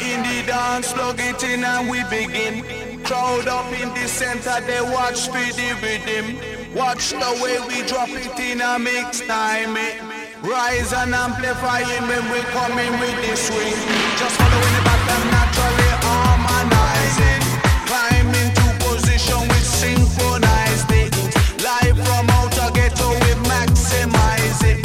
In the dance, plug it in and we begin. Crowd up in the center, they watch for the rhythm. Watch the way we drop it in a mix time. eh. Rise and amplifying when we come in with the swing. Just following the pattern naturally harmonizing. Climb into position with synchronized it. Live from outer ghetto we maximize it.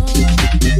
Oh.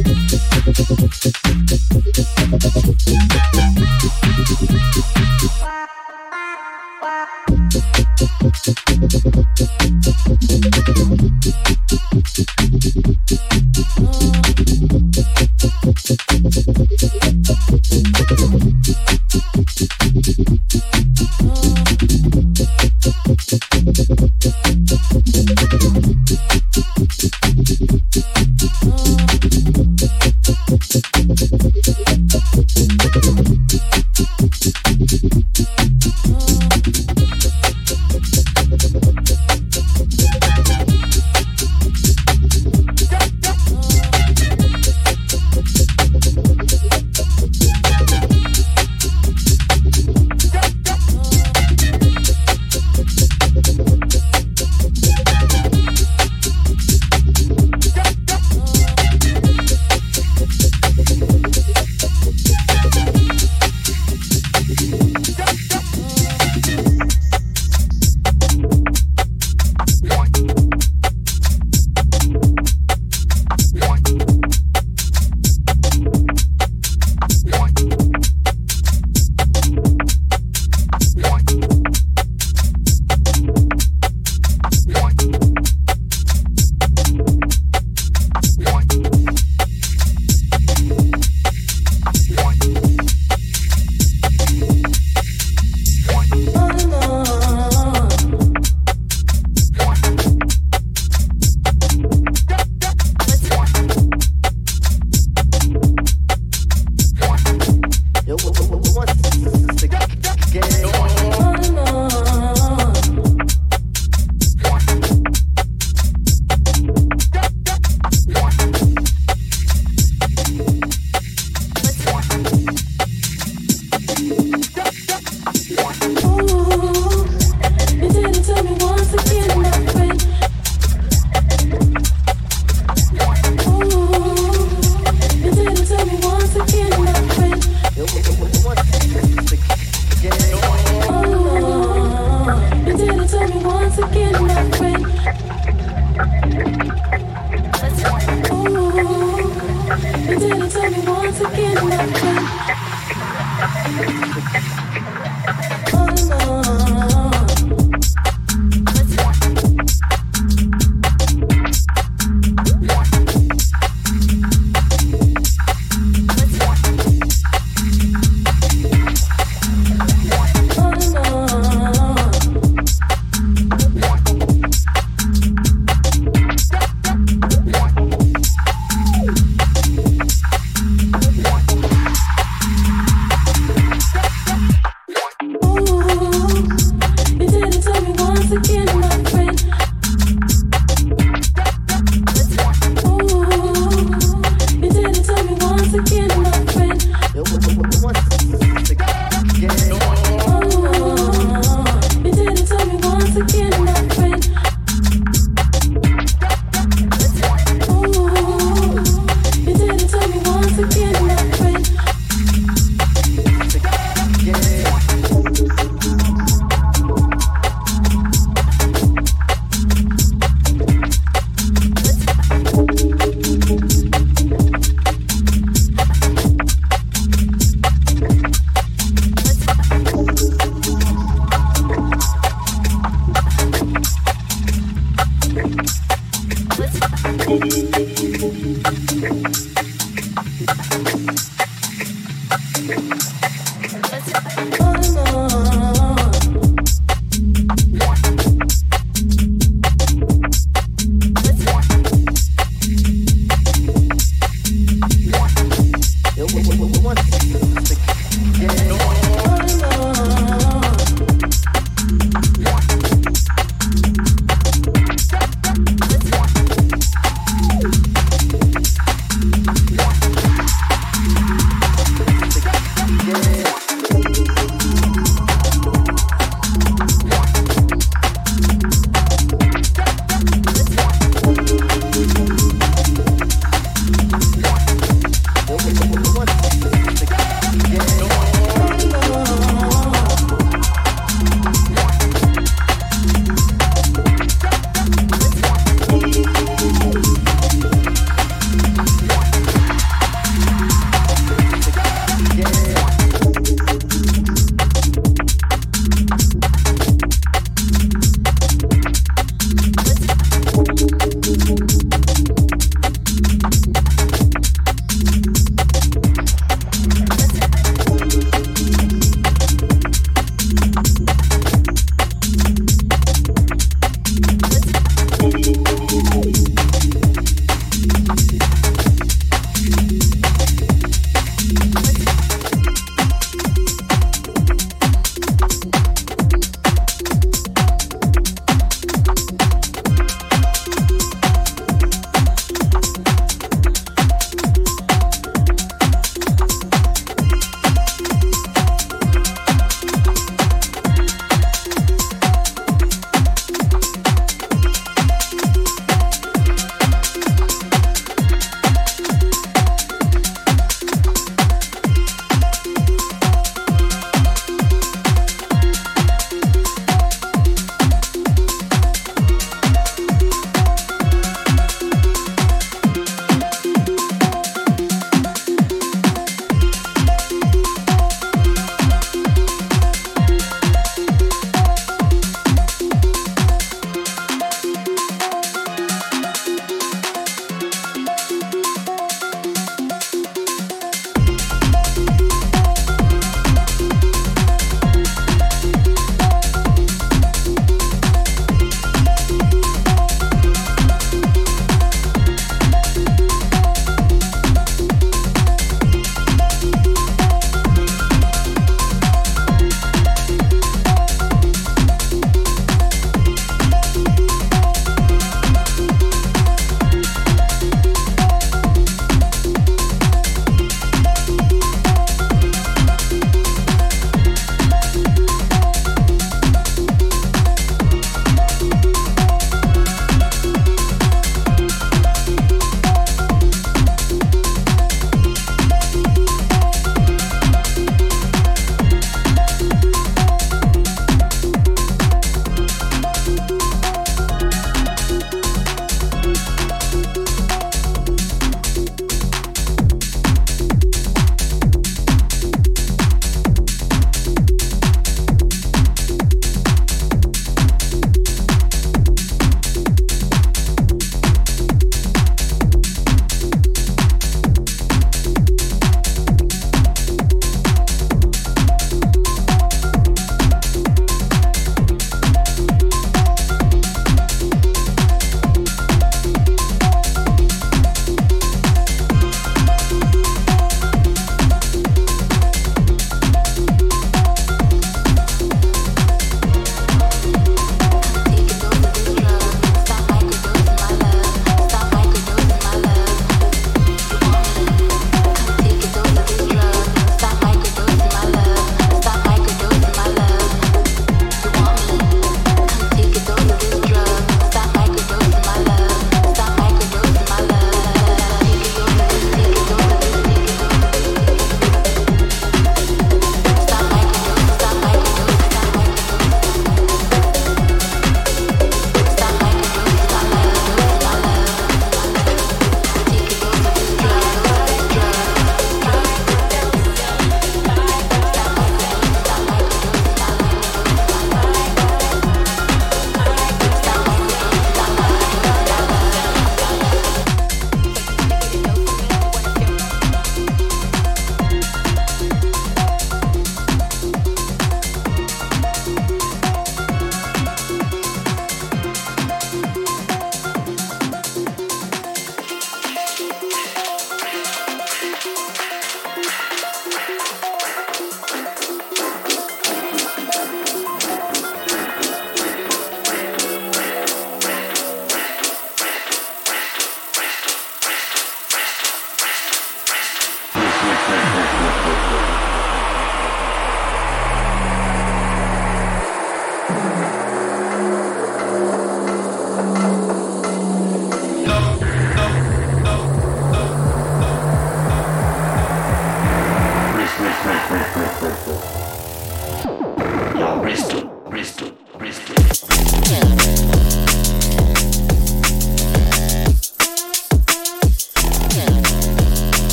Thank you.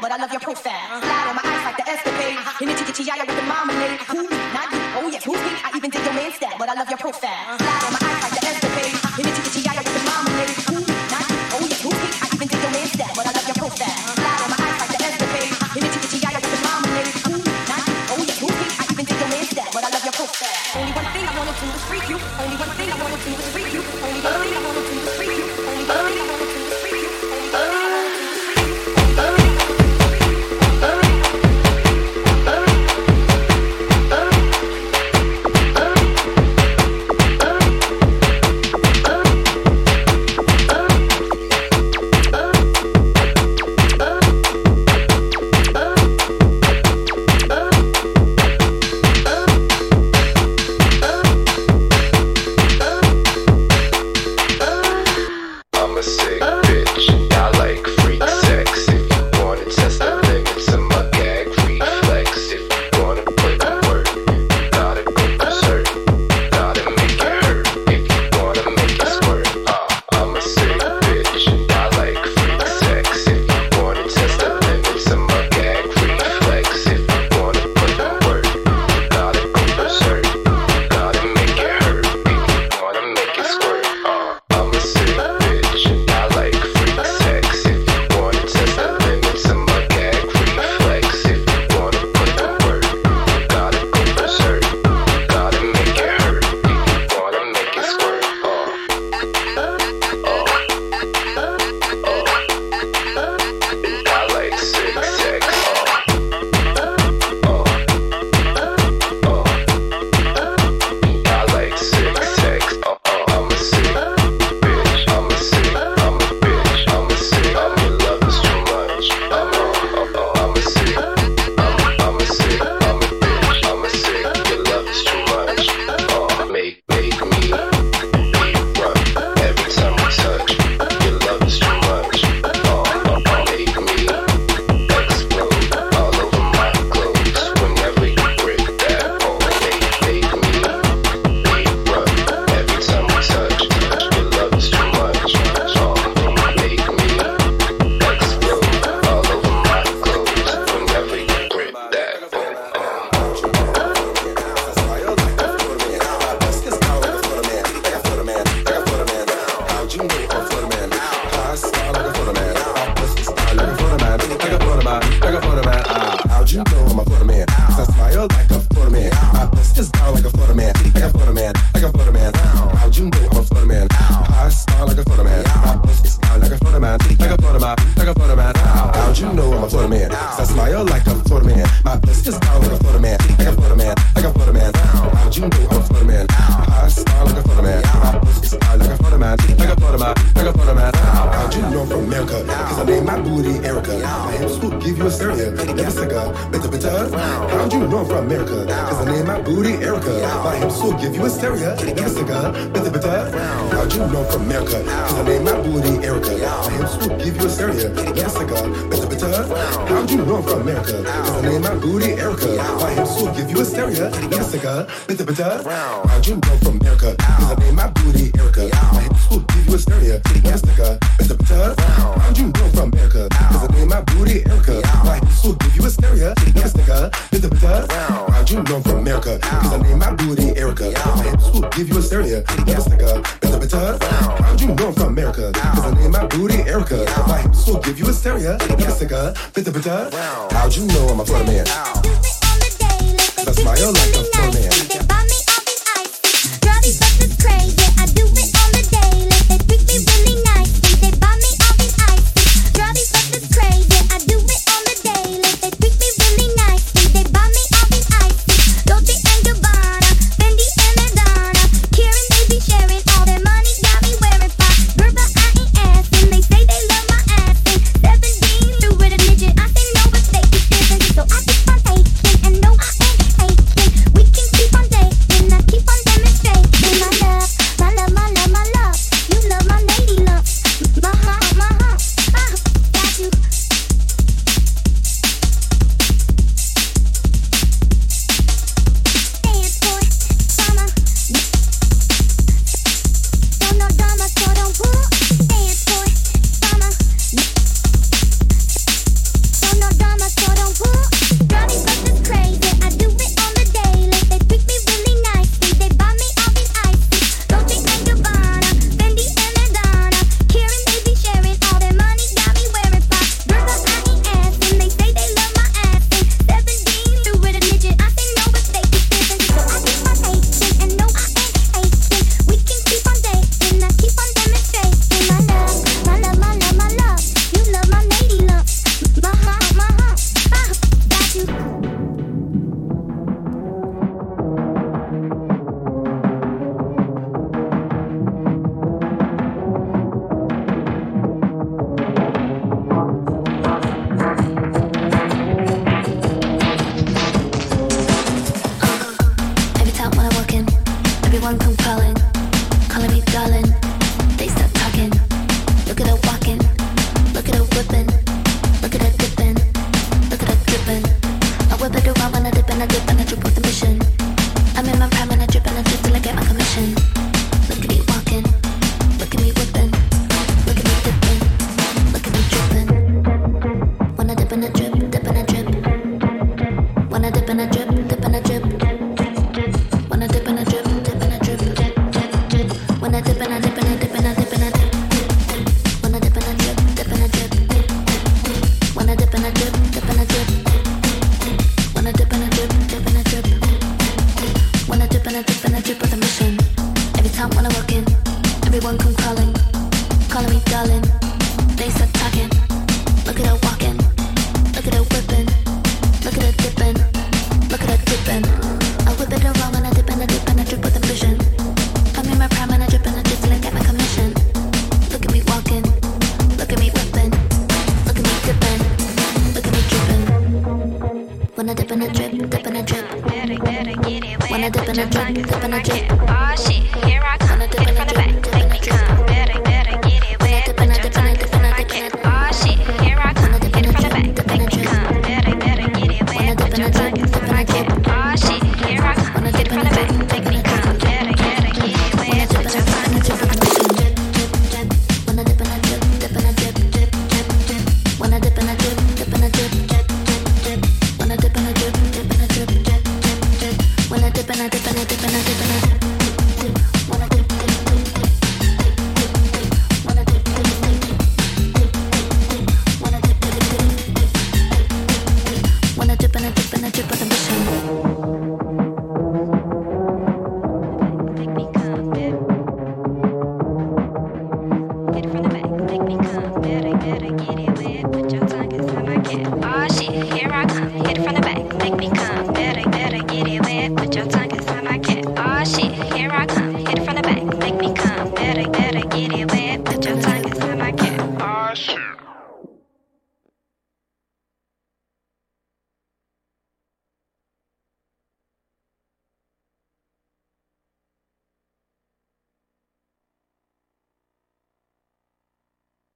but I love your profile. Slide on my eyes like the escapade. In the chicky chiaya with the marmalade. Uh-huh. Who me? Not you. Oh yes, who's me? I even did your main step, but I love your profile. Slide